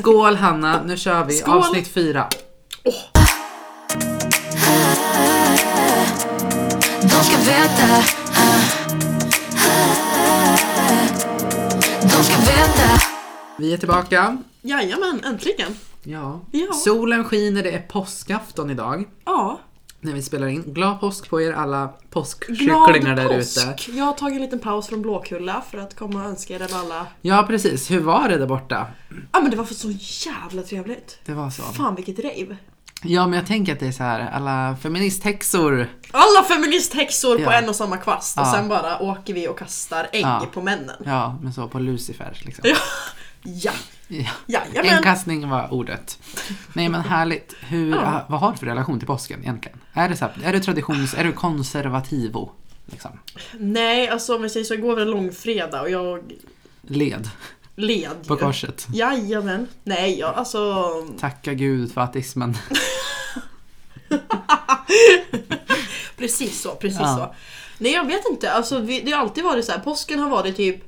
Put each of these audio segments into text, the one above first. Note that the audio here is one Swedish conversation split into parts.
Skål Hanna, nu kör vi Skål. avsnitt fyra. De ska veta De ska veta Vi är tillbaka. Jajamän, äntligen. Ja. Ja. Solen skiner, det är påskafton idag. Ja, När vi spelar in. Glad påsk på er alla påskkycklingar där ute. Jag har tagit en liten paus från Blåkulla för att komma och önska er alla... Ja precis, hur var det där borta? Ja men det var för så jävla trevligt. Det var så. Fan vilket rave. Ja men jag tänker att det är så här, alla feministhäxor. Alla feministhäxor på Ja. en och samma kvast och Ja. sen bara åker vi och kastar ägg Ja. på männen. Ja, men så på Lucifer liksom. Ja. Ja. En kastning var ordet. Nej men härligt. Hur, Ja. ah, vad har du för relation till påsken egentligen? Är det, så här, är du traditions... Är du konservativo? Liksom? Nej, alltså om jag säger så, igår var det långfredag och jag Led led på ju. korset. Jajamän. Nej, jag, alltså... Tacka gud för ateismen. Precis så, precis Ja. så. Nej jag vet inte, alltså vi, det har alltid varit så här. påsken har varit typ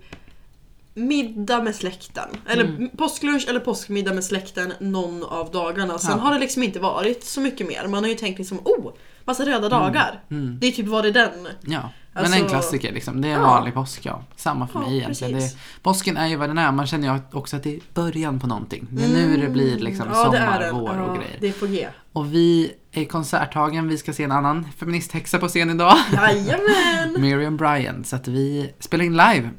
middag med släkten. Eller Mm. påsklunch eller påskmiddag med släkten någon av dagarna. Sen Ja. har det liksom inte varit så mycket mer. Man har ju tänkt liksom, oh, massa röda dagar. Mm. Det är typ varit den. Ja, men Alltså- en klassiker liksom. Det är en Ja. vanlig påsk ja. Samma för Ja, mig egentligen. Det, påsken är ju vad den är. Man känner ju också att det är början på någonting. Det är nu det blir liksom Mm. Ja, det sommar, vår och grejer. Det är på G. Och vi är konserttagen. Vi ska se en annan feministhäxa på scen idag. Jajamän! Miriam Bryant. Så att vi spelar in live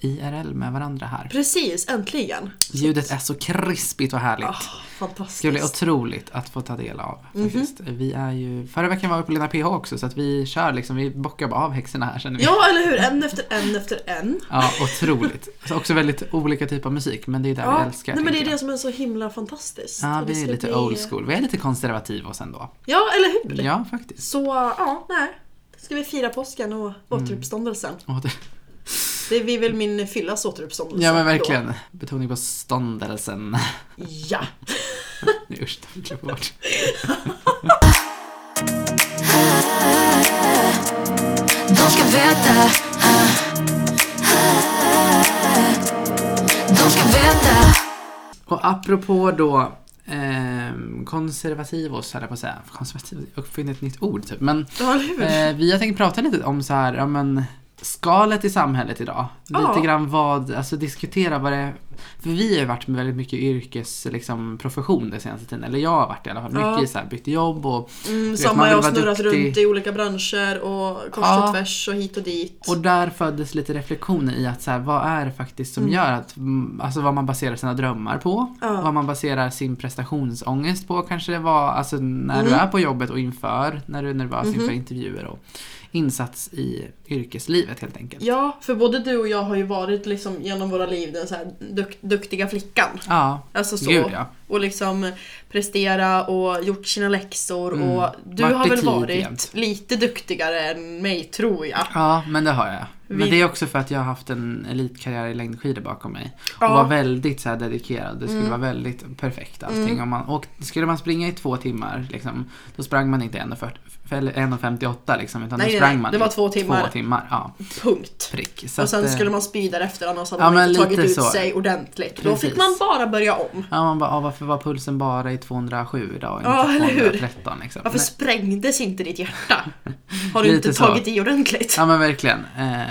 IRL med varandra här. Precis, äntligen. Ljudet är så krispigt och härligt. Det fantastiskt. ska bli otroligt att få ta del av Mhm. faktiskt. Vi är ju, förra veckan var vi på Lena PH också så att vi kör liksom, vi bockar bara av häxorna här känner vi. Ja, eller hur? En efter en efter en. Ja, otroligt. Så också väldigt olika typer av musik men det är det vi älskar. nej, men det är det som är så himla fantastiskt. Ja, vi det är lite bli- old school. Vi är lite konservativa och sen då. Ja, eller hur? Ja, faktiskt. Så, ja, nej. Ska vi fira påsken och återuppståndelsen. Och det, vi väl min fyllas återuppståndelse. ja men verkligen. Betoning på ståndelsen. Då. Ja. Nej, Usch, det klipper bort. De ska veta De ska veta Och apropå då eh, konservativos, höll jag på att säga. Konservativ, uppfinner ett nytt ord typ. Men? Eh, vi har tänkt prata lite om så här, ja men skalet i samhället idag. Lite Ja. grann vad, alltså diskutera vad det är. För vi har ju varit med väldigt mycket yrkes, liksom profession den senaste tiden. Eller jag har varit i alla fall. Mycket Ja. i så här, bytt jobb och, Mm, samma, jag har snurrat duktig. runt i olika branscher och kors Ja. och tvärs och hit och dit. och där föddes lite reflektioner i att så här, vad är det faktiskt som Mm. gör att, mm, alltså vad man baserar sina drömmar på. Ja. Vad man baserar sin prestationsångest på kanske det var, alltså när du Mm. är på jobbet och inför, när du är nervös Mhm. inför intervjuer och insats i yrkeslivet helt enkelt. Ja, för både du och jag har ju varit liksom genom våra liv den så här duk- duktiga flickan. Ja, Alltså så. gud ja. Och liksom prestera och gjort sina läxor Mm. och du Varit har väl varit jämt. lite duktigare än mig tror jag. Ja, men det har jag. Men Vi- det är också för att jag har haft en elitkarriär i längdskidor bakom mig. Och Ja. var väldigt så här dedikerad. Det skulle Mm. vara väldigt perfekt allting. Mm. Om man, och skulle man springa i två timmar, liksom, då sprang man inte 1.40 eller 1.58 liksom, utan Nej, då nej, sprang nej. man Det var två timmar. Två timmar, ja. Punkt. Prick. Så och sen att, eh, skulle man spy därefter annars hade Ja, man inte tagit ut så. sig ordentligt. Då Precis. fick man bara börja om. Ja, man bara, varför var pulsen bara i 207 idag och Ja, inte hur? 213 liksom. Varför Nej. sprängdes inte ditt hjärta? Har du inte så. tagit i ordentligt? Ja men verkligen. Eh,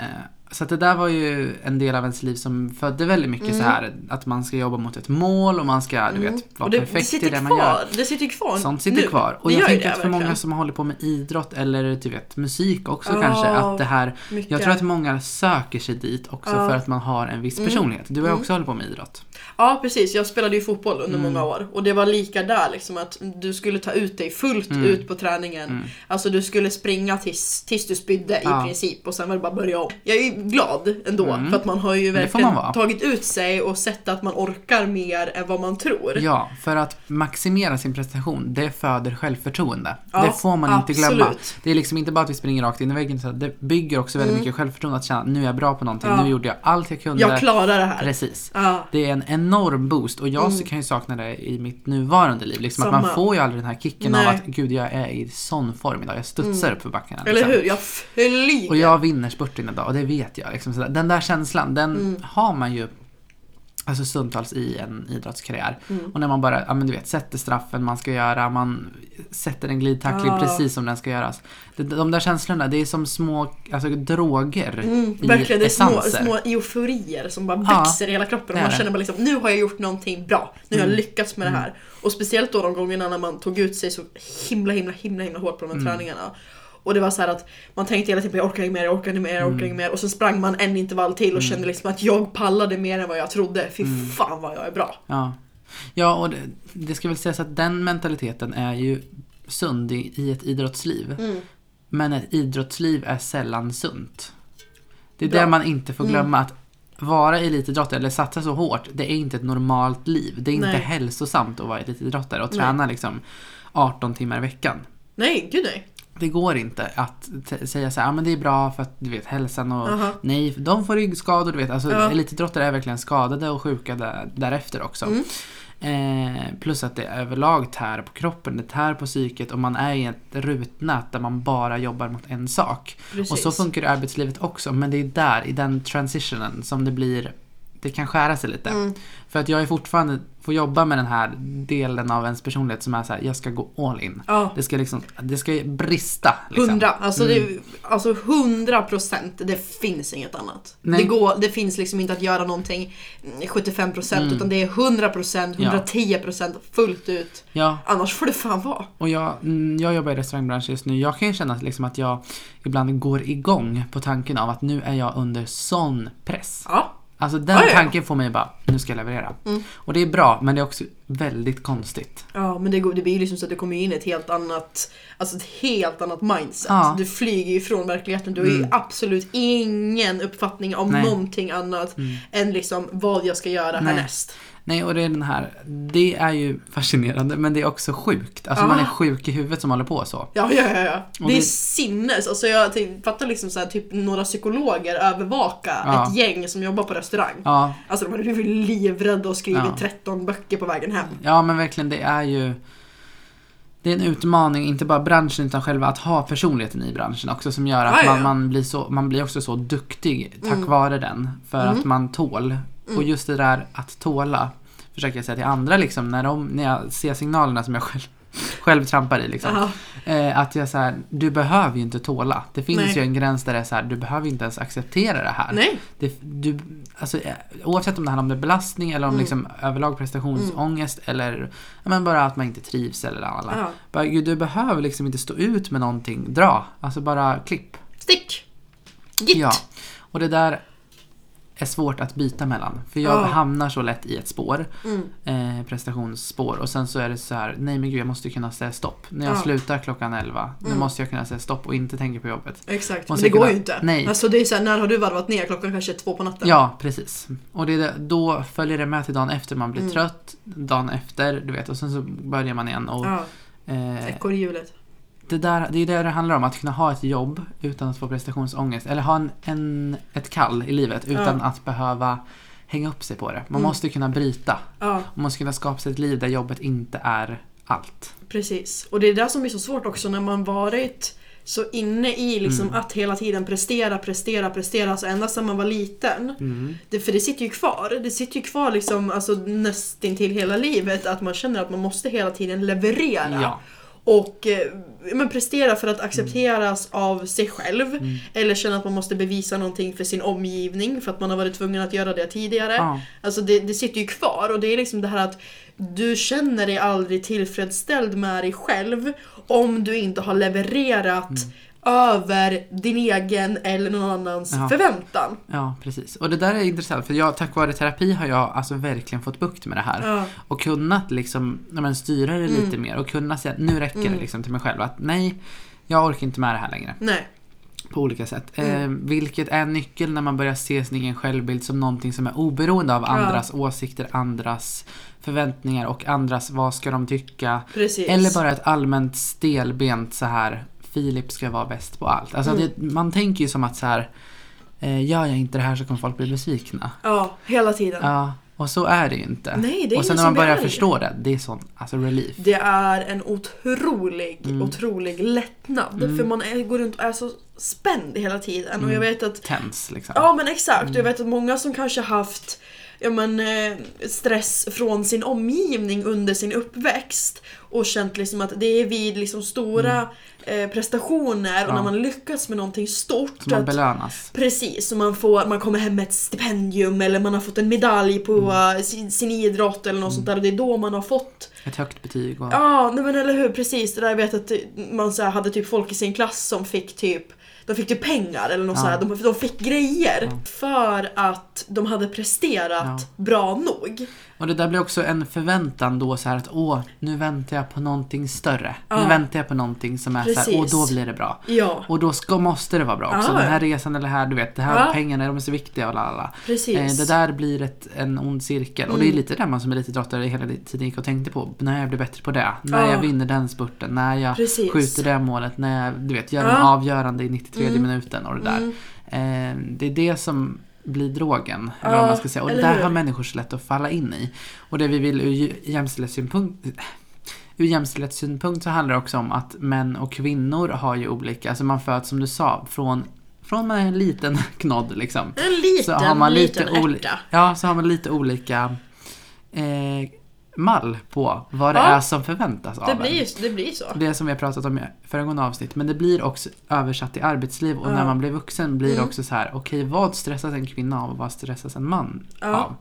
så att det där var ju en del av ens liv som födde väldigt mycket så här att man ska jobba mot ett mål och man ska du vet, vara Mm. Det, det perfekt i sitter det man gör. kvar. Det sitter kvar Sånt sitter nu. kvar. Och Det jag gör tänker det, att för många som håller på med idrott eller du vet musik också Ja, kanske att det här Mycket. jag tror att många söker sig dit också Ja. för att man har en viss Mm. personlighet. Du har Mm. också hållit på med idrott. Ja precis, jag spelade ju fotboll under Mm. många år och det var lika där liksom att du skulle ta ut dig fullt Mm. ut på träningen. Mm. Alltså du skulle springa tills, tills du spydde Ja. i princip och sen var det bara börja om. Jag är ju glad ändå Mm. för att man har ju verkligen tagit ut sig och sett att man orkar mer än vad man tror. Ja, för att maximera sin prestation, det föder självförtroende. Ja, det får man inte glömma. absolut. Det är liksom inte bara att vi springer rakt in i väggen, så det bygger också väldigt Mm. mycket självförtroende att känna nu är jag bra på någonting, Ja. nu gjorde jag allt jag kunde. Jag klarar det här. Precis. Ja. Det är en enorm boost och jag Mm. kan ju sakna det i mitt nuvarande liv. Liksom att man får ju aldrig den här kicken Nej. av att gud jag är i sån form idag, jag studsar upp för backarna. Eller liksom. hur? Jag flyger. Och jag vinner spurten idag och det vet jag. Liksom. Den där känslan, den Mm. har man ju Alltså stundtals i en idrottskarriär. Mm. Och när man bara, ja men du vet, sätter straffen man ska göra, man sätter en glidtackling Ja. precis som den ska göras. Det, de där känslorna, det är som små alltså, droger Mm, i verkligen, det är små, små euforier som bara Ja, växer i hela kroppen och man känner bara liksom, nu har jag gjort någonting bra. Nu har jag Mm. lyckats med det här. Och speciellt då de gångerna när man tog ut sig så himla himla himla himla hårt på de här Mm. träningarna. Och det var så här att man tänkte hela tiden jag orkar inte mer, jag orkar inte mer, jag orkar Mm. inte mer. Och så sprang man en intervall till och kände liksom att jag pallade mer än vad jag trodde. Fy Mm. fan vad jag är bra. Ja, ja och det, det ska väl sägas att den mentaliteten är ju sund i, i ett idrottsliv. Mm. Men ett idrottsliv är sällan sunt. Det är Bra. det man inte får Mm. glömma. att Vara elitidrottare eller satsa så hårt, det är inte ett normalt liv. Det är inte Nej. hälsosamt att vara elitidrottare och Nej. träna liksom 18 timmar i veckan. Nej, gud nej. Det går inte att säga så här, ah, men det är bra för att du vet hälsan och Aha. nej, de får ryggskador, du vet. Alltså Ja. elitidrottare är verkligen skadade och sjuka där, därefter också. Mm. Eh, plus att det överlag tär på kroppen, det tär på psyket och man är i ett rutnät där man bara jobbar mot en sak. Precis. Och så funkar det i arbetslivet också, men det är där, i den transitionen, som det blir det kan skära sig lite. Mm. För att jag är fortfarande får jobba med den här delen av ens personlighet som är så här, jag ska gå all in. Ja. Det ska liksom, det ska brista. Liksom. Hundra, alltså, Mm. det, alltså hundra procent, det finns inget annat. Nej. Det, går, det finns liksom inte att göra någonting 75 procent Mm. utan det är 100 procent, Ja. 110 procent fullt ut. Ja, Annars får det fan vara. och jag, mm, jag jobbar i restaurangbranschen just nu. Jag kan ju känna liksom att jag ibland går igång på tanken av att nu är jag under sån press. Ja, Alltså den ja, ja. tanken får mig bara, nu ska jag leverera. Mm. Och det är bra, men det är också väldigt konstigt. ja men det, går- det blir ju liksom så att det kommer in i ett helt annat, alltså ett helt annat mindset. Ja. Du flyger ifrån verkligheten. Du har ju Mm. absolut ingen uppfattning om Nej. någonting annat Mm. än liksom vad jag ska göra Nej. härnäst. Nej, och det är den här, det är ju fascinerande, men det är också sjukt. Alltså man är Ah. sjuk i huvudet som håller på så. Ja, ja, ja. ja. Och Det är det- sinnes. Alltså jag fattar liksom så här, typ några psykologer övervaka Ja. ett gäng som jobbar på restaurang. Ja, Alltså de hade blivit livrädda och skrivit Ja. 13 böcker på vägen hem. ja men verkligen, det är ju det är en utmaning, inte bara branschen utan själva att ha personligheten i branschen också som gör att ja, man, man, blir så, man blir också så duktig tack Mm. vare den. För Mm. att man tål. Och Mm. just det där att tåla försöker jag säga till andra liksom när, de, när jag ser signalerna som jag själv, själv trampar i liksom. Eh, att jag så här, du behöver ju inte tåla. Det finns Nej. ju en gräns där det är så här, du behöver inte ens acceptera det här. Nej. Det, du, alltså, eh, oavsett om det handlar om belastning eller om Mm. liksom överlag prestationsångest eller ja, men bara att man inte trivs eller alla. Ja. Bara, gud, du behöver liksom inte stå ut med någonting. Dra. Alltså bara klipp. Stick! Git! Ja. Och det där är svårt att byta mellan. För jag Ja. hamnar så lätt i ett spår, Mm. eh, prestationsspår. Och sen så är det så här, nej men gud jag måste kunna säga stopp. När jag Ja. slutar klockan 11, nu Mm. måste jag kunna säga stopp och inte tänka på jobbet. Exakt, men Måste det går kunna- ju inte. Nej. Alltså det är så här, när har du varvat ner? Klockan kanske är två på natten. Ja, precis. Och det är det, då följer det med till dagen efter. Man blir Mm. trött dagen efter, du vet. Och sen så börjar man igen. Och, Ja, eh, ekorrhjulet. Det, där, det är det det handlar om, att kunna ha ett jobb utan att få prestationsångest. Eller ha en, en, ett kall i livet utan Ja. att behöva hänga upp sig på det. Man Mm. måste kunna bryta. Ja, Man måste kunna skapa sig ett liv där jobbet inte är allt. precis. Och det är det som blir så svårt också när man varit så inne i liksom Mm. att hela tiden prestera, prestera, prestera. Alltså ända sedan man var liten. Mm. Det, för det sitter ju kvar. Det sitter ju kvar liksom, alltså, nästintill hela livet. Att man känner att man måste hela tiden leverera. Ja. Och eh, men prestera för att accepteras av sig själv. Mm. Eller känna att man måste bevisa någonting för sin omgivning för att man har varit tvungen att göra det tidigare. Ja. Alltså det, det sitter ju kvar och det är liksom det här att du känner dig aldrig tillfredsställd med dig själv om du inte har levererat Mm. Över din egen eller någon annans Ja. förväntan. ja, precis. Och det där är intressant för jag, tack vare terapi har jag alltså verkligen fått bukt med det här. Ja. Och kunnat liksom, men styra det Mm. lite mer och kunna säga att nu räcker det Mm. liksom till mig själv. Att nej, jag orkar inte med det här längre. Nej. På olika sätt. Mm. Eh, vilket är nyckeln när man börjar se sin egen självbild som någonting som är oberoende av andras åsikter, andras förväntningar och andras vad ska de tycka. Precis. Eller bara ett allmänt stelbent så här Filip ska vara bäst på allt. Alltså Mm. det, man tänker ju som att så här eh, gör jag inte det här så kommer folk bli besvikna. Ja, hela tiden. Ja, och så är det ju inte. Nej, det är och sen när man börjar förstå det, det är sån alltså relief. Det är en otrolig, Mm. otrolig lättnad. Mm. För man är, går runt och är så spänd hela tiden. Och jag Mm. vet att Tens liksom. Ja men exakt, Mm. jag vet att många som kanske haft ja, men, eh, stress från sin omgivning under sin uppväxt och känt liksom att det är vid liksom stora eh, prestationer och Mm. Ja. när man lyckas med någonting stort. Så man att- belönas. Precis, så man, får, man kommer hem med ett stipendium eller man har fått en medalj på Mm. sin, sin idrott eller något sånt där och det är då man har fått Ett högt betyg och... Ja, nej men eller hur, precis. Det där jag vet att man så här, hade typ folk i sin klass som fick typ de fick typ pengar eller något Ja. så här. De, de fick grejer för att de hade presterat bra nog. Och det där blir också en förväntan då så här att åh, nu väntar jag på någonting större. Nu Ja. väntar jag på någonting som är så här, åh Precis. då blir det bra. Ja, Och då ska, måste det vara bra också. Ja. Den här resan eller här, du vet, det här Ja. pengarna, de är så viktiga och lalala. precis. Eh, det där blir ett, en ond cirkel. Och Mm. det är lite där man som elitidrottare hela tiden gick och tänkte på. När jag blir bättre på det. När Ja. jag vinner den spurten. När jag Precis. skjuter det målet. När jag du vet, gör den avgörande i 93 Mm. minuten och det där. Mm. Eh, det är det som blir drogen. Eller Ja, vad man ska säga. Och det eller där hur? har människor så lätt att falla in i. Och det vi vill ur jämställdhetssynpunkt Ur jämställdhetssynpunkt så handlar det också om att män och kvinnor har ju olika, alltså man föds som du sa från från man är en liten knodd liksom. En liten, Så har man lite liten ärta. Ja, så har man lite olika eh, mall på vad det Ja. är som förväntas av Det en. blir, ju- det blir så. Det som vi har pratat om i föregående avsnitt. Men det blir också översatt i arbetsliv och Ja. när man blir vuxen blir det Mm. också så här, okej vad stressas en kvinna av och vad stressas en man Ja. av?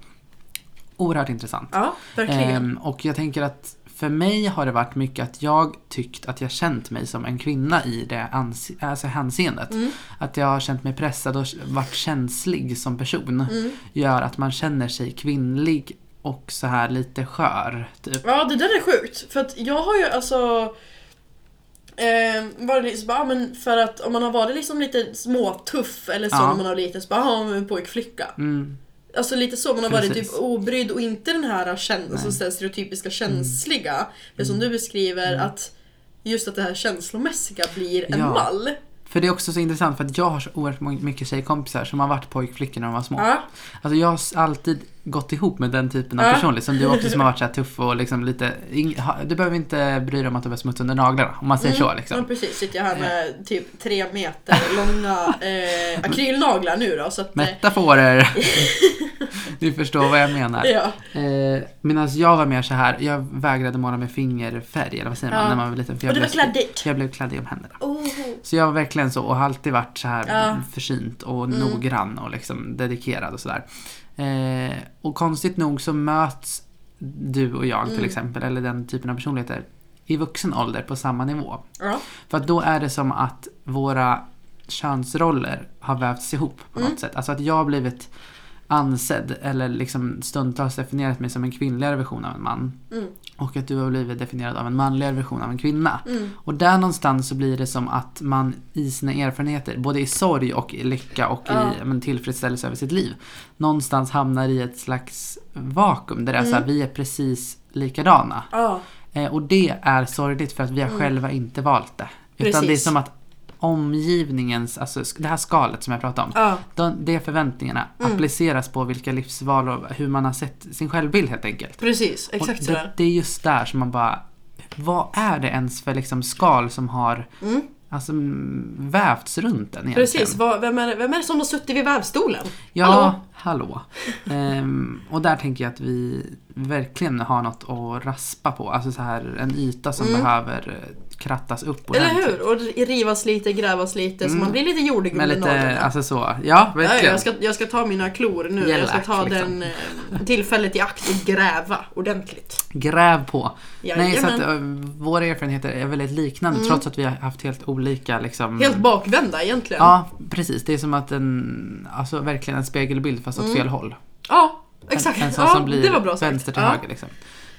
Oerhört intressant. Ja, verkligen. Ehm, och jag tänker att för mig har det varit mycket att jag tyckt att jag känt mig som en kvinna i det alltså hänseendet. Mm. Att jag har känt mig pressad och varit känslig som person. Mm. Gör att man känner sig kvinnlig och så här lite skör. Typ. Ja, det där är sjukt. För att jag har ju alltså... Eh, varit liksom, bara, men för att om man har varit liksom lite småtuff eller så Ja. när man har liten så bara, ja men pojkflicka. Mm. Alltså lite så, man har varit Precis. typ obrydd och inte den här kän- Nej. alltså, stereotypiska känsliga. Det som du beskriver, att just att det här känslomässiga blir en Ja. mall. För det är också så intressant för att jag har så oerhört mycket tjejkompisar som har varit pojkflickor när de var små. Ja, Alltså jag har alltid gått ihop med den typen av Ja. personlighet som du också som har varit så tuff och liksom lite, du behöver inte bry dig om att du har smuts under naglarna om man säger så ja liksom. precis. Sitter jag här med typ tre meter långa eh, akrylnaglar nu då. Så att, eh, Metaforer! du förstår vad jag menar. ja. Eh, Medan jag var mer så här, jag vägrade måla med fingerfärg eller vad säger man Ja. när man var liten. För Och jag det var blev, kladdigt. jag blev kladdig om händerna. Oh. Så jag var verkligen så och har alltid varit så här Ja. försynt och Mm. noggrann och liksom dedikerad och sådär. Eh, och konstigt nog så möts du och jag till Mm. exempel, eller den typen av personligheter, i vuxen ålder på samma nivå. Ja. För att då är det som att våra könsroller har vävts ihop på något Mm. sätt. Alltså att jag har blivit ansedd eller liksom stundtals definierat mig som en kvinnligare version av en man. Mm. Och att du har blivit definierad av en manligare version av en kvinna. Mm. Och där någonstans så blir det som att man i sina erfarenheter, både i sorg och i lycka och Ja. i men, tillfredsställelse över sitt liv, någonstans hamnar i ett slags vakuum där det är så här, Mm. vi är precis likadana. Ja. Eh, och det är sorgligt för att vi har Mm. själva inte valt det. Utan det är Precis. som att omgivningens, alltså det här skalet som jag pratade om, Ja. de, de förväntningarna Mm. appliceras på vilka livsval och hur man har sett sin självbild helt enkelt. Precis, exakt och sådär. det, det är just där som man bara, vad är det ens för liksom skal som har Mm. alltså, vävts runt den egentligen? Precis, vad, vem, är, vem är det som har suttit vid vävstolen? Ja, hallå. Ehm, och där tänker jag att vi verkligen har något att raspa på. Alltså så här en yta som Mm. behöver eh, krattas upp Eller ordentligt. hur? Och rivas lite, grävas lite så Mm. man blir lite jordig Med lite, alltså så. Ja, Ja, verkligen. jag, ska, jag ska ta mina klor nu. jag ska Gällack, ta liksom. den eh, tillfället i akt och gräva ordentligt. Gräv på. Nej, så att Jajamän. uh, våra erfarenheter är väldigt liknande Mm. trots att vi har haft helt olika liksom... Helt bakvända egentligen. Ja, precis. Det är som att en, alltså verkligen en spegelbild fast åt Mm. fel håll. Ja, exakt. En, en sån ja, som blir det var bra sagt. vänster till ja. höger liksom.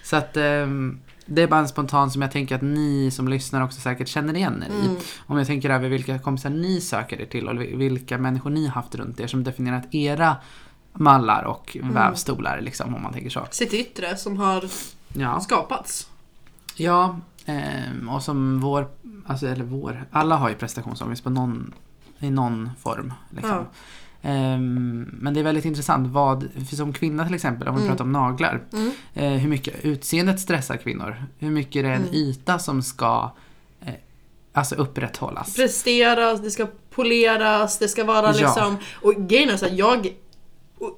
Så att ehm, det är bara en spontan som jag tänker att ni som lyssnar också säkert känner igen er i. Mm. Om jag tänker över vilka kompisar ni söker er till och vilka människor ni haft runt er som definierat era mallar och Mm. vävstolar liksom om man tänker så. Sitt yttre som har Ja, skapats. ja ehm, och som vår, alltså eller vår, alla har ju prestationsångest på någon, i någon form. Liksom. Ja. Ehm, men det är väldigt intressant vad, för som kvinna till exempel, om vi Mm. pratar om naglar. Mm. Eh, hur mycket utseendet stressar kvinnor. Hur mycket det är en Mm. yta som ska eh, alltså upprätthållas. Presteras, det ska poleras, det ska vara Ja. liksom... Och grejen är så här, jag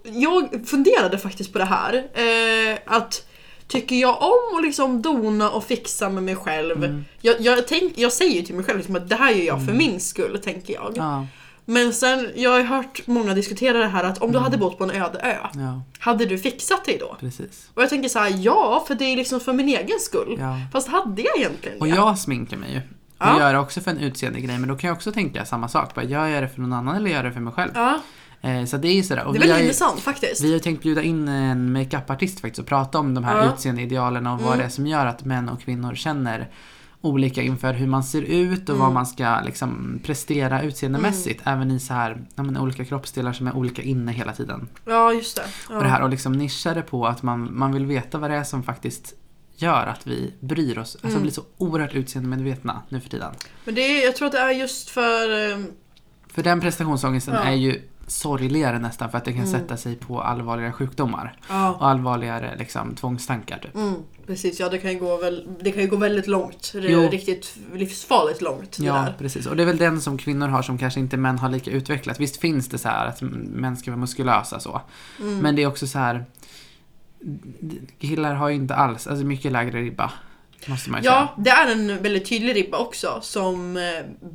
jag funderade faktiskt på det här. Eh, att Tycker jag om att liksom dona och fixa med mig själv? Mm. Jag, jag, tänk, jag säger ju till mig själv liksom att det här gör jag för min skull, tänker jag. Ja, Men sen, jag har hört många diskutera det här att om du hade bott på en öde ö, ja, hade du fixat dig då? precis. Och jag tänker så här, ja, för det är liksom för min egen skull. Ja. Fast hade jag egentligen Och det? jag sminkar mig ju. Och Ja. gör det också för en utseendegrej, men då kan jag också tänka samma sak. Bara, gör jag det för någon annan eller gör det för mig själv? Ja, Eh, så det är ju sådär. Och det är väldigt intressant faktiskt. Vi har tänkt bjuda in en makeupartist faktiskt och prata om de här Ja. utseendeidealen och vad Mm. det är som gör att män och kvinnor känner olika inför hur man ser ut och Mm. vad man ska liksom prestera utseendemässigt. Även i så här, ja, men, olika kroppsdelar som är olika inne hela tiden. Ja, just det. Ja. Och det här och liksom nischa det på att man, man vill veta vad det är som faktiskt gör att vi bryr oss, alltså Mm. blir så oerhört utseendemedvetna nu för tiden. Men det är, jag tror att det är just för... ehm, För den prestationsångesten Ja. är ju sorgligare nästan för att det kan Mm. sätta sig på allvarligare sjukdomar Ja. och allvarligare liksom, tvångstankar. Typ. Mm, precis, ja det kan ju gå, väl, det kan ju gå väldigt långt. Det Jo. är riktigt livsfarligt långt Ja, där. precis. Och det är väl den som kvinnor har som kanske inte män har lika utvecklat. Visst finns det så här att män ska vara muskulösa så. Mm. Men det är också så här killar har ju inte alls, alltså mycket lägre ribba. Måste man ju Ja, det är en väldigt tydlig ribba också som eh,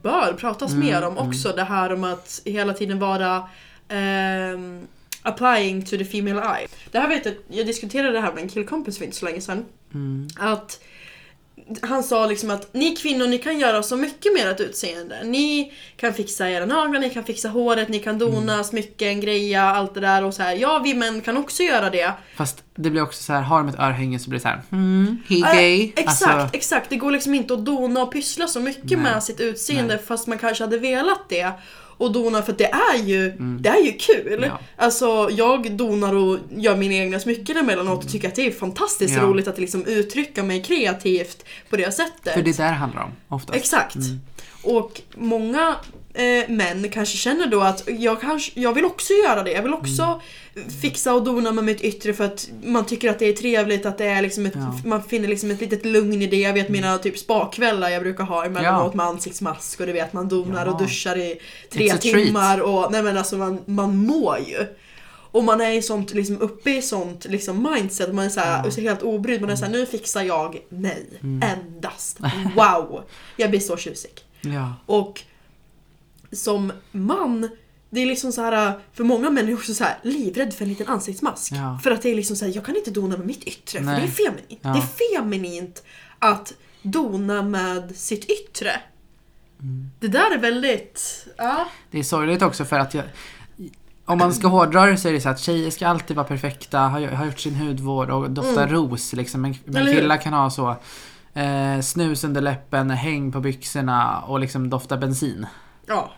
bör pratas Mm, mer om mm. också. Det här om att hela tiden vara ehm, applying to the female eye. Det här vet jag, jag diskuterade det här med en killkompis för inte så länge sedan. säga. Mm. Att han sa liksom att ni kvinnor ni kan göra så mycket med ert utseende. Ni kan fixa era naglar, ni kan fixa håret, ni kan dona, Mm. smycken, greja, allt det där och så här. Ja, vi män kan också göra det. Fast det blir också så här, har de ett örhänge så blir det så här, hmm, he gay. exakt, Alltså, exakt. Det går liksom inte att dona och pyssla så mycket Nej. med sitt utseende Nej. fast man kanske hade velat det. Och dona för att det är ju, det är ju kul. Mm. Ja. Alltså jag donar och gör mina egna smycken emellanåt och tycker att det är fantastiskt Ja. roligt att liksom uttrycka mig kreativt på det sättet. för det är där handlar om, oftast. Exakt. Mm. Och många eh, män kanske känner då att jag, kanske, jag vill också göra det. Jag vill också Mm. fixa och dona med mitt yttre för att man tycker att det är trevligt, att det är liksom ett, Ja. Mm. man finner liksom ett litet lugn i det. Jag vet mina typ spakvällar jag brukar ha emellanåt med ansiktsmask och du vet man donar Ja. och duschar i tre timmar och nej men alltså man, man mår ju. Och man är i sånt, liksom uppe i sånt liksom mindset, man är så, här, Ja. Mm. helt obrydd, man är såhär nu fixar jag mig. Endast. Wow! Jag blir så tjusig. Ja. Och som man, det är liksom så här för många män är också så här livrädd för en liten ansiktsmask. Ja. För att det är liksom så här, jag kan inte dona med mitt yttre för Nej. det är feminint. Ja. Det är feminint att dona med sitt yttre. Mm. Det där är väldigt, ja. Det är sorgligt också för att jag, om man ska hårdra det så är det så att tjejer ska alltid vara perfekta, har gjort sin hudvård och dofta Mm. ros liksom. Men, men killar kan ha så eh, snus under läppen, häng på byxorna och liksom dofta bensin. ja.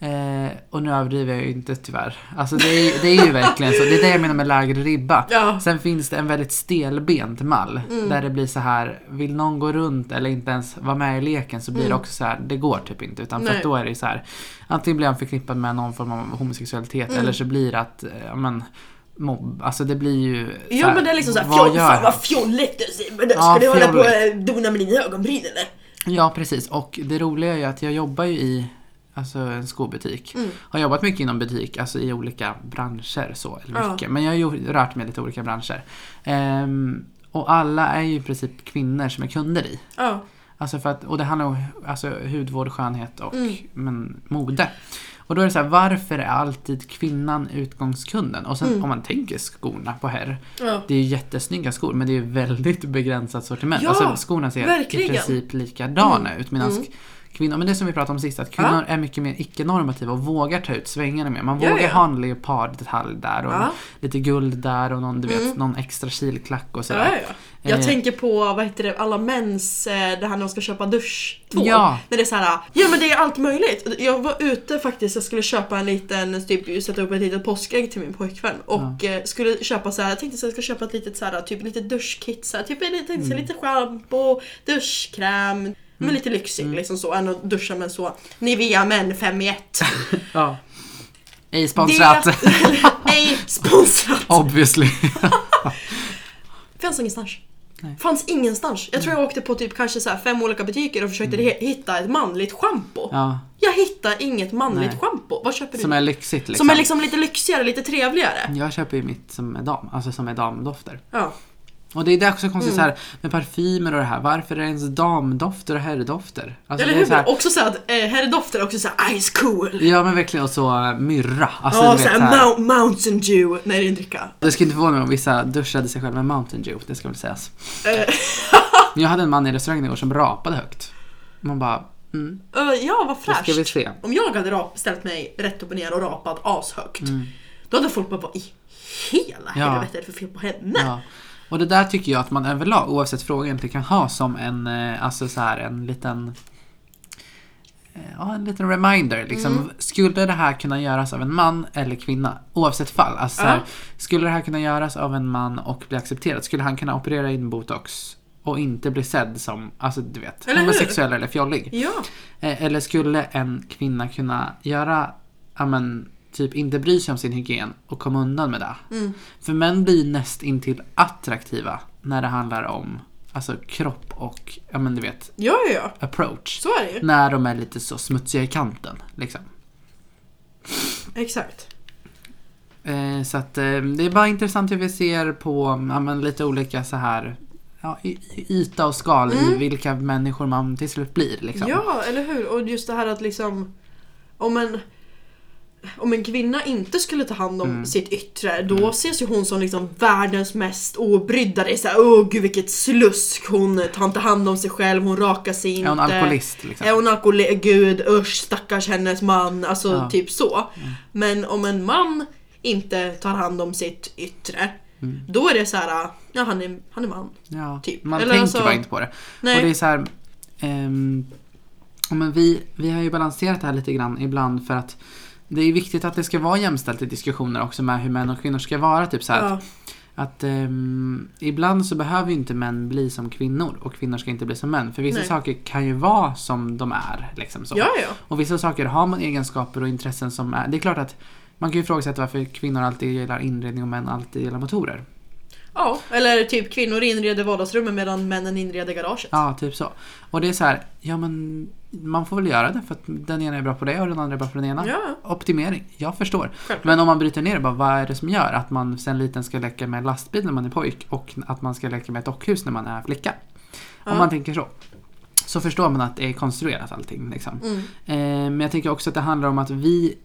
Eh, och nu överdriver jag ju inte tyvärr. Alltså det är, det är ju verkligen så. Det är det jag menar med lägre ribba. Ja. Sen finns det en väldigt stelbent mall. Mm. Där det blir så här, vill någon gå runt eller inte ens vara med i leken så blir det Mm. också så här, det går typ inte. Utan för Nej. att då är det så här, antingen blir han förknippad med någon form av homosexualitet Mm. eller så blir det att, eh, ja men, mobb. Alltså det blir ju... så Ja men det är liksom såhär, vad fan vad fjolligt du ser. Då ska du hålla på och dona med dina ögonbryn eller? Ja precis, och det roliga är ju att jag jobbar ju i Alltså en skobutik. Mm. Har jobbat mycket inom butik, alltså i olika branscher så. Eller Ja. mycket. Men jag har ju rört mig i lite olika branscher. Ehm, och alla är ju i princip kvinnor som är kunder i. Ja. Alltså för att, och det handlar om alltså, hudvård, skönhet och Mm. men, mode. Och då är det så här, varför är alltid kvinnan utgångskunden? Och sen Mm. om man tänker skorna på herr. ja. Det är ju jättesnygga skor men det är ju väldigt begränsat sortiment. Ja, alltså skorna ser verkligen. i princip likadana ut medan Mm. Kvinnor, men det som vi pratade om sist, att kvinnor är mycket mer icke-normativa och vågar ta ut svängarna mer. Man Ja, vågar ja. ha en leoparddetalj där och Ja. lite guld där och någon, du vet, Mm. någon extra kilklack och Ja, sådär. ja. Jag Eh. tänker på, vad heter det, alla mäns, eh, det här när de ska köpa duschtvål. Ja. När det är så här, ja men det är allt möjligt. Jag var ute faktiskt, jag skulle köpa en liten, typ sätta upp ett litet påskägg till min påkvän. Och eh, skulle köpa så här, jag tänkte så här, jag ska köpa ett litet så här, typ litet duschkit så här, typ en liten, Mm. lite schampo, duschkräm. Men lite lyxig Mm. liksom så, än att duscha med så Nivea Men 5 i 1. Ja. Ej sponsrat. Nej, sponsrat! Obviously. Finns ingenstans. Nej. Fanns ingenstans. Jag tror jag åkte på typ kanske så här fem olika butiker och försökte he- hitta ett manligt schampo. Ja, Jag hittar inget manligt Nej. schampo. Vad köper du? som är lyxigt liksom. Som är liksom lite lyxigare, lite trevligare. Jag köper ju mitt som är dam, alltså som är damdofter. Ja. Och det är det också konstigt Mm. så här med parfymer och det här. Varför är det ens damdofter och herrdofter? Alltså, Eller hur? så här, Också såhär att eh, herrdofter är också såhär ice cool. Ja men verkligen och så äh, myrra. Alltså, Ja, såhär så här, Mount, Mountain Dew. Nej, det är en dricka. det skulle inte förvåna mig om vissa duschade sig själva med Mountain Dew, det ska väl sägas. Eh, Jag hade en man i restaurangen igår som rapade högt. Man bara, mm, eh, ja, vad det ska vi fräscht. se. Om jag hade rap, ställt mig rätt upp och ner och rapat ashögt. Mm. Då hade folk bara, vad i hela Ja. helvete är det för fel på henne? Ja. Och det där tycker jag att man överlag, oavsett fråga, egentligen kan ha som en, eh, alltså så här, en liten eh, Ja, en liten reminder. Liksom. Mm. Skulle det här kunna göras av en man eller kvinna? Oavsett fall. Alltså, Ja. Skulle det här kunna göras av en man och bli accepterat? Skulle han kunna operera in botox och inte bli sedd som, alltså du vet, Eller hur? homosexuell eller fjollig? Ja. Eh, Eller skulle en kvinna kunna göra, ja men, typ inte bry sig om sin hygien och komma undan med det? Mm. För män blir näst intill attraktiva när det handlar om alltså kropp och, ja men du vet, Ja, ja, ja. approach. Så är det ju. När de är lite så smutsiga i kanten. Liksom. Exakt. Eh, så att eh, det är bara intressant hur vi ser på ja, men lite olika så här ja, i- i yta och skal i Mm. vilka människor man till slut blir. Liksom. Ja, eller hur? Och just det här att liksom om en om en kvinna inte skulle ta hand om Mm. sitt yttre, då ses ju hon som liksom världens mest obrydda. Det är såhär, åh gud vilket slusk, hon tar inte hand om sig själv, hon rakar sig inte. Är hon alkoholist? Liksom. Är hon alkoholist? Gud usch stackars hennes man. Alltså Ja. typ så. Men om en man inte tar hand om sitt yttre, Mm. då är det så här, ja han är, han är man. Ja, Typ. man Eller tänker alltså- bara inte på det. Nej. Och det är så här, ehm, men vi, vi har ju balanserat det här lite grann ibland för att det är viktigt att det ska vara jämställt i diskussioner också med hur män och kvinnor ska vara. Typ så här, ja. att, att ehm, ibland så behöver ju inte män bli som kvinnor och kvinnor ska inte bli som män. För vissa Nej. saker kan ju vara som de är. Liksom så. ja, ja. Och vissa saker har man egenskaper och intressen som är... Det är klart att man kan ju ifrågasätta varför kvinnor alltid gillar inredning och män alltid gillar motorer. Ja, eller typ kvinnor inreder vardagsrummet medan männen inreder garaget. Ja, typ så. Och det är så här, ja men man får väl göra det för att den ena är bra på det och den andra är bra på den ena. Ja, Optimering, jag förstår. självklart. Men om man bryter ner det bara, vad är det som gör att man sen liten ska leka med lastbil när man är pojk och att man ska leka med ett dockhus när man är flicka? Om Ja. man tänker så. Så förstår man att det är konstruerat allting. Liksom. Mm. Eh, men jag tänker också att det handlar om att vi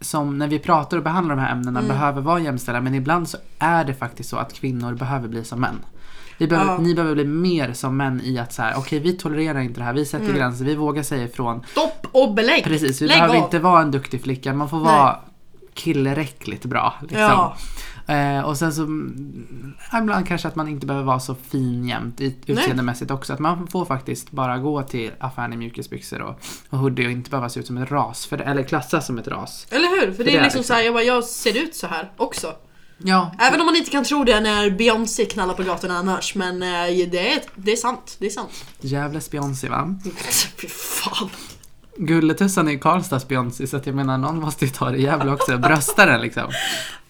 som när vi pratar och behandlar de här ämnena Mm. behöver vara jämställda men ibland så är det faktiskt så att kvinnor behöver bli som män. Vi behöver, Ja. Ni behöver bli mer som män i att så här, okej vi tolererar inte det här, vi sätter Mm. gränser, vi vågar säga ifrån. Stopp och belägg! Precis, vi Lägg behöver av. inte vara en duktig flicka, man får vara killräckligt bra. Liksom. Ja. Eh, och sen så mm, ibland kanske att man inte behöver vara så fin jämt utseendemässigt också. Att man får faktiskt bara gå till affären i mjukisbyxor och, och hoodie och inte behöva se ut som ett ras. För det, eller klassas som ett ras. Eller hur? För det, det är liksom liksom- såhär, jag bara, jag ser ut så här också. Ja, Även om man inte kan tro det när Beyoncé knallar på gatorna annars. Men eh, det, är, det är sant. Det är sant. Gävles Beyoncé va? Fy fan. Gulletussan är ju Karlstads Beyoncé så att jag menar någon måste ju ta det i Gävle också. Brösta den liksom.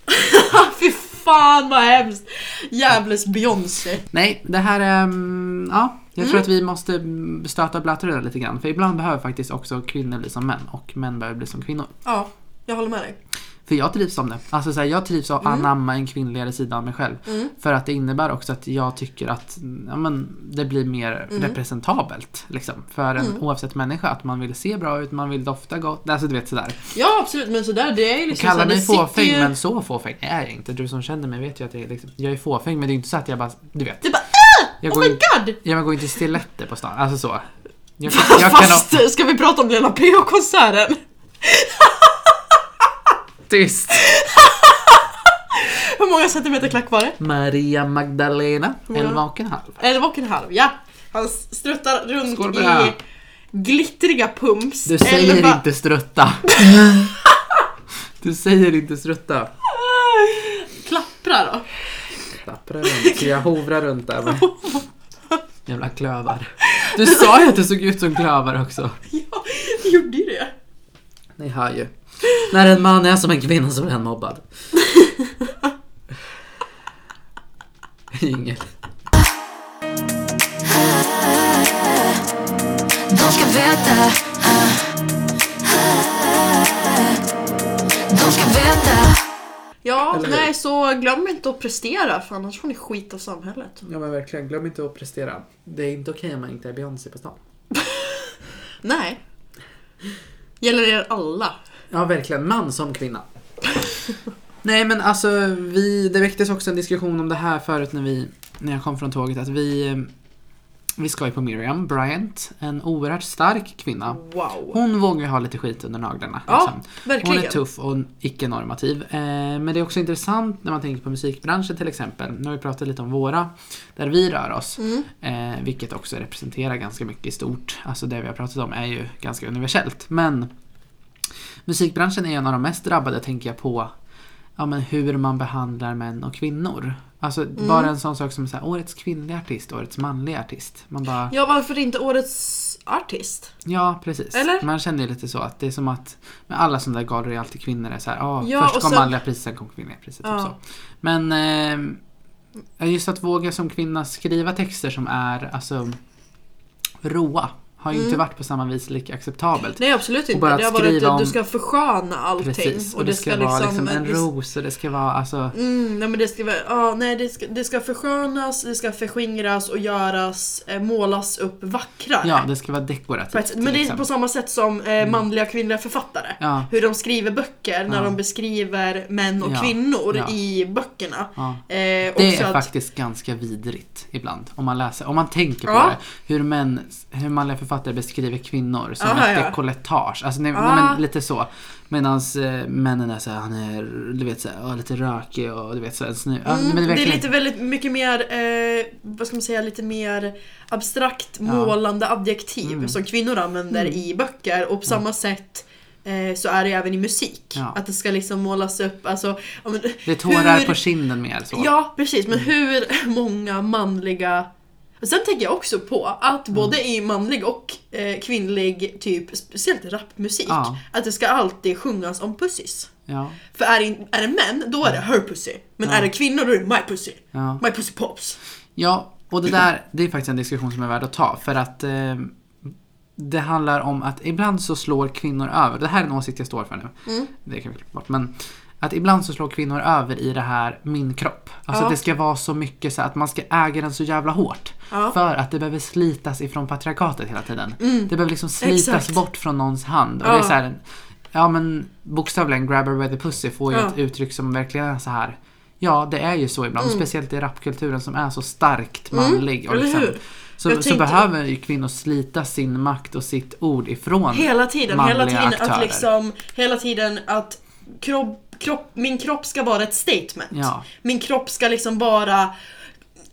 Fy fan vad hemskt. Jävles Beyoncé. Nej, det här är... mm, Ja, jag Mm. tror att vi måste stöta och blöta det lite grann. För ibland behöver faktiskt också kvinnor bli som män och män behöver bli som kvinnor. Ja, jag håller med dig. För jag trivs som det. Alltså så här, jag trivs att Mm. anamma en kvinnligare sida av mig själv. Mm. För att det innebär också att jag tycker att ja, men, det blir mer Mm. representabelt. Liksom, för en Mm. oavsett människa. Att man vill se bra ut, man vill dofta gott. Alltså du vet sådär. Ja absolut, men sådär det är ju liksom Kalla mig fåfäng ju- men så fåfäng är jag inte. Du som känner mig vet ju att jag är, liksom, jag är fåfäng men det är inte så att jag bara, du vet. Du bara Jag oh går, my in, god! jag går inte stiletter på stan, alltså så. Jag, kan- jag kan. Fast ska vi prata om Lena PH-konserten? Tyst! Hur många centimeter klack var det? Maria Magdalena? 11 och en halv. Elva och en halv, ja. Han struttar runt Skål i glittriga pumps. Du säger Elva- inte strutta. Du säger inte strutta. Klappra då. Klappra runt, så jag hovrar runt där med jävla klövar. Du sa ju att det såg ut som klövar också. Ja, det gjorde ju det. Ni hör ju. När en man är som en kvinna så blir han mobbad. Jingel. De ska veta De ska veta Ja, nej så glöm inte att prestera för annars får ni skit av samhället. Ja men verkligen, glöm inte att prestera. Det är inte okej om man inte är Beyoncé på stan. nej. Gäller er alla. Ja verkligen, man som kvinna. Nej men alltså, vi, det väcktes också en diskussion om det här förut när, vi, när jag kom från tåget. Att vi, eh, vi ska ju på Miriam Bryant, en oerhört stark kvinna. Wow. Hon vågar ha lite skit under naglarna. Ja, liksom. Hon är tuff och icke-normativ. Eh, men det är också intressant när man tänker på musikbranschen till exempel. Nu har vi pratat lite om våra, där vi rör oss. Mm. Eh, vilket också representerar ganska mycket i stort. Alltså det vi har pratat om är ju ganska universellt. Men musikbranschen är en av de mest drabbade tänker jag på ja, men hur man behandlar män och kvinnor. Alltså Mm. bara en sån sak som så här, årets kvinnliga artist, årets manliga artist. Man bara, Ja, varför inte årets artist? Ja, precis. Eller? Man känner ju lite så att det är som att med alla sådana där galor är alltid kvinnor är så här, ah, Ja, först kom sen- manliga priset, sen kom kvinnliga priset. Ja. Typ så. Men eh, just att våga som kvinna skriva texter som är alltså råa har ju inte varit på samma vis lika acceptabelt. Nej absolut inte. Det har varit att du ska försköna allting. Precis, och, det, ska, vara liksom en det- ros och det ska vara alltså Mm, nej men det ska vara, ja, nej det ska, det ska förskönas, det ska förskingras och göras, eh, målas upp vackrare. Ja, det ska vara dekorativt. Men det är liksom. på samma sätt som eh, manliga och kvinnliga författare. Ja, Hur de skriver böcker när Ja. de beskriver män och Ja. kvinnor i böckerna. Eh, Det är att, faktiskt ganska vidrigt ibland. Om man läser, om man tänker på det. Hur, män, hur manliga författare beskriver kvinnor som Aha, ett dekolletage. Alltså nej, nej, men lite så. Medan eh, männen är så här, han är du vet, så här, ja, lite rökig och du vet så här, snu. Mm, men det är verkligen- lite väldigt mycket mer, eh, vad ska man säga, lite mer abstrakt målande adjektiv Mm. som kvinnor använder Mm. i böcker och på samma sätt så är det även i musik. Ja. Att det ska liksom målas upp, alltså... men, Det är tårar hur- på kinden mer så. Ja, precis. Men hur många manliga... Sen tänker jag också på att Mm. både i manlig och eh, kvinnlig, typ speciellt rapmusik, Ja. att det ska alltid sjungas om pussis. Ja, För är det, är det män, då är det her pussy. Men är det kvinnor, då är det my pussy. My pussy pops. Ja, och det där det är faktiskt en diskussion som är värd att ta. För att eh, det handlar om att ibland så slår kvinnor över. Det här är en åsikt jag står för nu. Mm. Det kan vi klippa bort. Men att ibland så slår kvinnor över i det här min kropp. Alltså Ja. att det ska vara så mycket så att man ska äga den så jävla hårt. Ja. För att det behöver slitas ifrån patriarkatet hela tiden. Mm. Det behöver liksom slitas Exakt. bort från någons hand. Och Ja. det är så här, ja men bokstavligen grab her by the pussy får ju ett uttryck som verkligen är så här. Ja, det är ju så ibland. Mm. Speciellt i rapkulturen som är så starkt Mm, manlig. och eller liksom? Så, Jag så tänkte- behöver ju kvinnor slita sin makt och sitt ord ifrån. Hela tiden, hela tiden aktörer. att liksom, hela tiden att kropp, kropp, min kropp ska vara ett statement. Ja, Min kropp ska liksom vara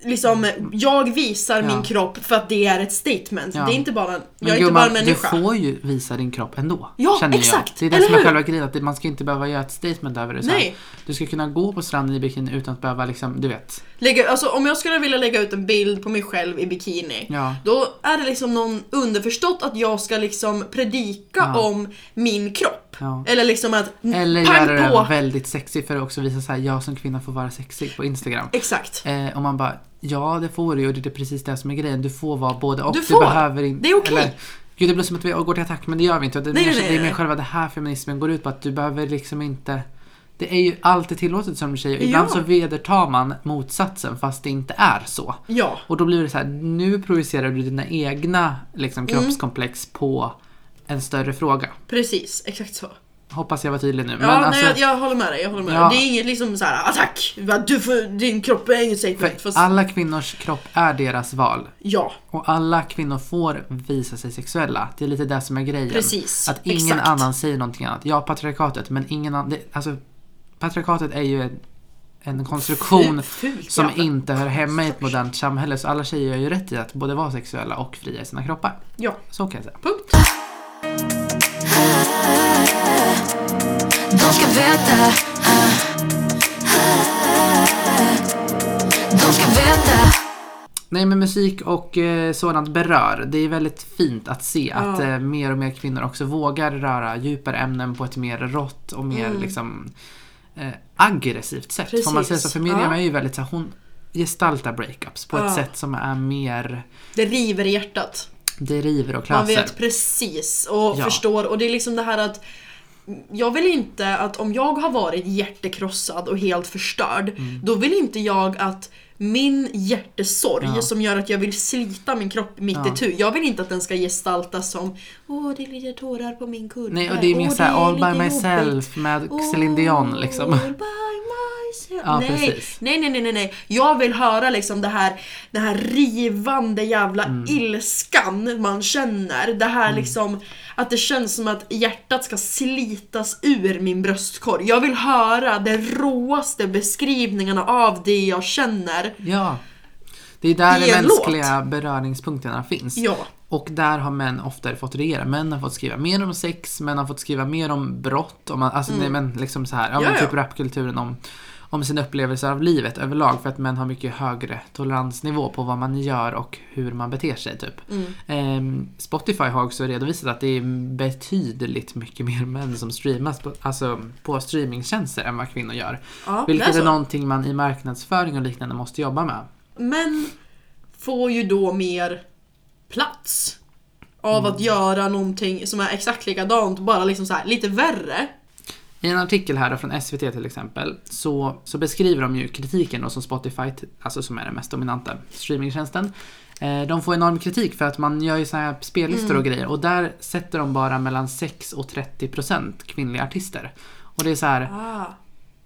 Liksom, jag visar min kropp för att det är ett statement. Det är inte bara, jag men är inte bara en du människa. får ju visa din kropp ändå. Ja, exakt. Jag. Det är det Eller som är hur? själva grejen. Att man ska inte behöva göra ett statement över det. Så här. Du ska kunna gå på stranden i bikini utan att behöva liksom, du vet. Lägga, alltså, om jag skulle vilja lägga ut en bild på mig själv i bikini. Ja. Då är det liksom någon underförstått att jag ska liksom predika om min kropp. Ja. Eller liksom att Eller pang göra på. det väldigt sexig för att också visa så här, jag som kvinna får vara sexig på Instagram. Exakt. Eh, och man bara, ja det får du ju och det är precis det som är grejen. Du får vara både och. Du får. behöver inte... Det är okej. eller- Gud det blir som att vi går till attack men det gör vi inte. Det är, Nej, mer, nej, det är mer själva det här feminismen går ut på att du behöver liksom inte det är ju alltid tillåtet som du säger. Ibland Ja. så vedertar man motsatsen fast det inte är så. Ja. Och då blir det så här, nu projicerar du dina egna liksom, Mm. kroppskomplex på en större fråga. Precis, exakt så. Hoppas jag var tydlig nu. Ja, Men alltså, nej, jag, jag håller med dig. Jag håller med Ja. Det är inget liksom så här attack! Du får, din kropp är inget för Fast, alla kvinnors kropp är deras val. ja, Och alla kvinnor får visa sig sexuella. Det är lite det som är grejen. precis. Att ingen exakt. annan säger någonting annat. Ja, patriarkatet, men ingen annan... det- Alltså, patriarkatet är ju en, en konstruktion Fult som jävla- inte hör hemma i ett modernt samhälle. Så alla tjejer gör ju rätt i att både vara sexuella och fria i sina kroppar. Ja, Så kan jag säga. punkt. De ska veta. De ska veta. Nej men musik och eh, sådant berör. Det är väldigt fint att se att Ja. eh, mer och mer kvinnor också vågar röra djupare ämnen på ett mer rått och mer Mm. liksom eh, aggressivt sätt. Får man Precis. säga så? För Miriam Ja. är ju väldigt så hon gestaltar breakups på Ja. ett sätt som är mer Det river i hjärtat. Det river och Man klöser. vet precis och Ja. förstår och det är liksom det här att jag vill inte att om jag har varit hjärtekrossad och helt förstörd Mm. då vill inte jag att min hjärtesorg Ja. som gör att jag vill slita min kropp mitt Ja. i tu. Jag vill inte att den ska gestaltas som Åh det är lite tårar på min kudde. Nej, och det är mer Åh, såhär är all by myself jobbigt. med Céline Dion liksom. All by Ja, nej, nej, nej, nej, nej, nej. Jag vill höra liksom det här, den här rivande jävla Mm. ilskan man känner. Det här liksom, att det känns som att hjärtat ska slitas ur min bröstkorg. Jag vill höra de råaste beskrivningarna av det jag känner. Ja. Det är där de en låt. mänskliga beröringspunkterna finns. Ja. Och där har män oftare fått regera. Män har fått skriva mer om sex, män har fått skriva mer om brott. Om, alltså, nej, men liksom så här, ja, men Mm. Ja, typ rapkulturen om, om sina upplevelser av livet överlag. För att män har mycket högre toleransnivå på vad man gör och hur man beter sig. Typ. Mm. Ehm, Spotify har också redovisat att det är betydligt mycket mer män som streamas på, alltså, på streamingtjänster än vad kvinnor gör. Ja, Vilket är är någonting man i marknadsföring och liknande måste jobba med. Män får ju då mer plats av Mm. att göra någonting som är exakt likadant, bara liksom så här, lite värre. I en artikel här då från SVT till exempel så, så beskriver de ju kritiken då som Spotify, alltså som är den mest dominanta streamingtjänsten. Eh, de får enorm kritik för att man gör ju så här spellistor och grejer och där sätter de bara mellan 6 och 30 procent kvinnliga artister. Och det är så här, Ah.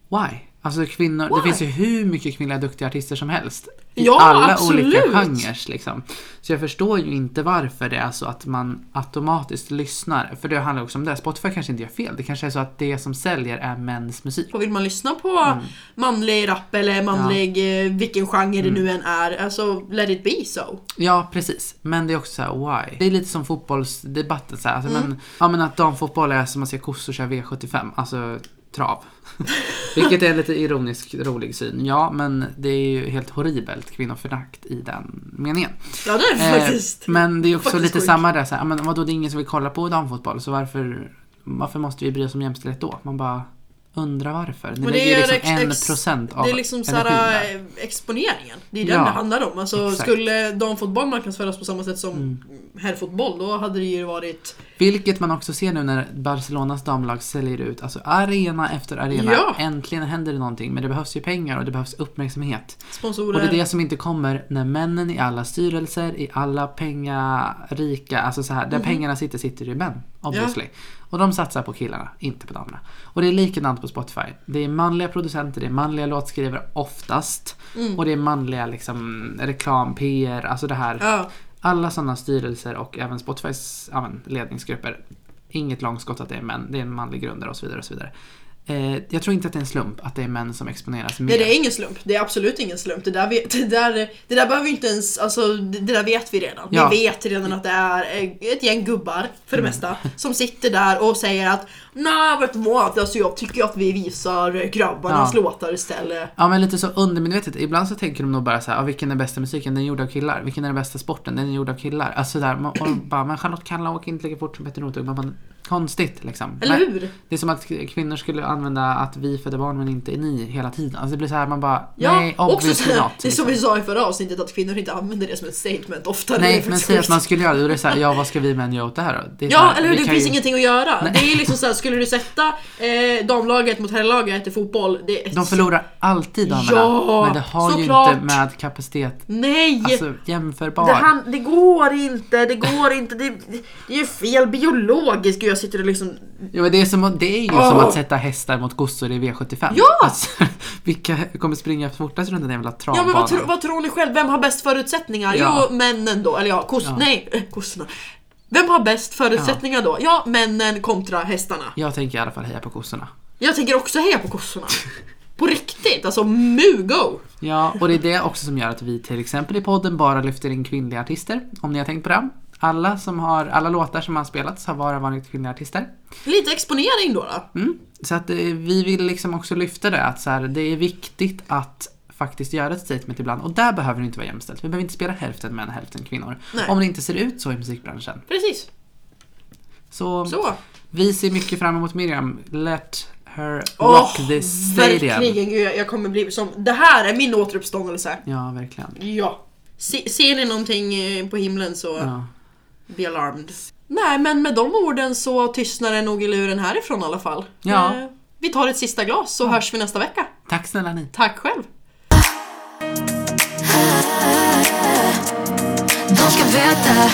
why? Alltså kvinnor, det Why? finns ju hur mycket kvinnliga duktiga artister som helst. I Ja, alla absolut. olika genrer liksom. Så jag förstår ju inte varför det är så att man automatiskt lyssnar. För det handlar också om det. Spotify kanske inte gör fel. Det kanske är så att det som säljer är mäns musik. Och vill man lyssna på Mm. manlig rap eller manlig, eh, vilken genre det Mm. nu än är, alltså let it be so. Ja, precis. Men det är också så här, why? Det är lite som fotbollsdebatten så här. Alltså, men, ja, men att damfotboll är som att se kossor köra V75. Alltså trav. Vilket är en lite ironisk, rolig syn. Ja, men det är ju helt horribelt kvinnoförakt i den meningen. Ja det är det Eh, faktiskt. men det är också faktiskt lite sjukt. samma där, så här, men vadå det är ingen som vill kolla på damfotboll så varför, varför måste vi bry oss om jämställdhet då? Man bara undrar varför. Ni Men det är liksom en procent av Det är liksom såhär exponeringen. Det är den Ja, det handlar om. Alltså exakt. skulle damfotboll marknadsföras på samma sätt som Mm. herrfotboll, då hade det ju varit... Vilket man också ser nu när Barcelonas damlag säljer ut alltså arena efter arena. Ja. Äntligen händer det någonting men det behövs ju pengar och det behövs uppmärksamhet. Sponsorer. Och det är det som inte kommer när männen i alla styrelser, i alla pengarika, alltså så här, där Mhm. pengarna sitter, sitter ju män. Obviously. Och de satsar på killarna, inte på damerna. Och det är likadant på Spotify. Det är manliga producenter, det är manliga låtskrivare oftast. Mm. Och det är manliga liksom, reklam, PR, alltså det här. Ja. Alla sådana styrelser och även Spotifys ja, ledningsgrupper. Inget långskott att det är män, det är en manlig grundare och så vidare. Och så vidare. Eh, jag tror inte att det är en slump att det är män som exponeras mer. Nej det är ingen slump, det är absolut ingen slump. Det där, vet, det där, det där behöver vi inte ens, alltså det där vet vi redan. Ja. Vi vet redan att det är ett gäng gubbar, för det Mm. mesta, som sitter där och säger att Nej vet du vad, alltså jag tycker att vi visar grabbarnas Ja. låtar istället. Ja men lite så undermedvetet. Ibland så tänker de nog bara så här, ah, vilken är bästa musiken? Den är gjord av killar. Vilken är den bästa sporten? Den är gjord av killar. Alltså där, man, och bara, men Charlotte Kalla åker inte lika fort som Petter Northug. Konstigt liksom. Eller hur? Det är som att kvinnor skulle använda att vi föder barn men inte ni hela tiden. Alltså det blir så här, man bara, Ja, nej också så, not. det är som liksom. vi sa i förra avsnittet att kvinnor inte använder det som ett statement oftare. Nej men säg att man skulle göra det. Då är det så här, ja vad ska vi män göra åt det här då? Det så Ja, här, eller hur? Det finns ju- ingenting att göra. Nej. Det är liksom såhär, skulle du sätta eh, damlaget mot herrlaget i fotboll, det är De förlorar alltid damerna. Ja, men det har ju såklart. inte med kapacitet, Nej! alltså jämförbar. det, han, det går inte, det går inte, det, det är ju fel biologiskt. Jag sitter och liksom... Ja, men det, är som, det är ju som Åh. att sätta hästar mot kossor i V75. Ja! Alltså, vilka kommer springa fortast runt den jävla Ja travbanan? men vad, tro, vad tror ni själv? Vem har bäst förutsättningar? Ja. Jo, männen då. Eller ja, koss, Ja. nej, eh, kossorna. Vem har bäst förutsättningar då? Ja, männen kontra hästarna. Jag tänker i alla fall heja på kossorna. Jag tänker också heja på kossorna. På riktigt, alltså mu go! Ja, och det är det också som gör att vi till exempel i podden bara lyfter in kvinnliga artister. Om ni har tänkt på det. Alla, som har, alla låtar som har spelats har bara varit kvinnliga artister. Lite exponering då. då. Mm. Så att eh, vi vill liksom också lyfta det att så här, det är viktigt att faktiskt göra ett statement ibland. Och där behöver det inte vara jämställt. Vi behöver inte spela hälften män, hälften kvinnor. Nej. Om det inte ser ut så i musikbranschen. Precis, Så, så. vi ser mycket fram emot Miriam. Let her rock this stadium. verkligen, gud, jag jag kommer bli som... Det här är min återuppståndelse. Ja, verkligen. Ja. Se, ser ni någonting eh, på himlen så... Ja. Be alarmed. Nej, men med de orden så tystnar det nog i luren härifrån i alla fall. Ja. Eh, Vi tar ett sista glas så hörs vi nästa vecka. Tack snälla ni. Tack själv! De ska veta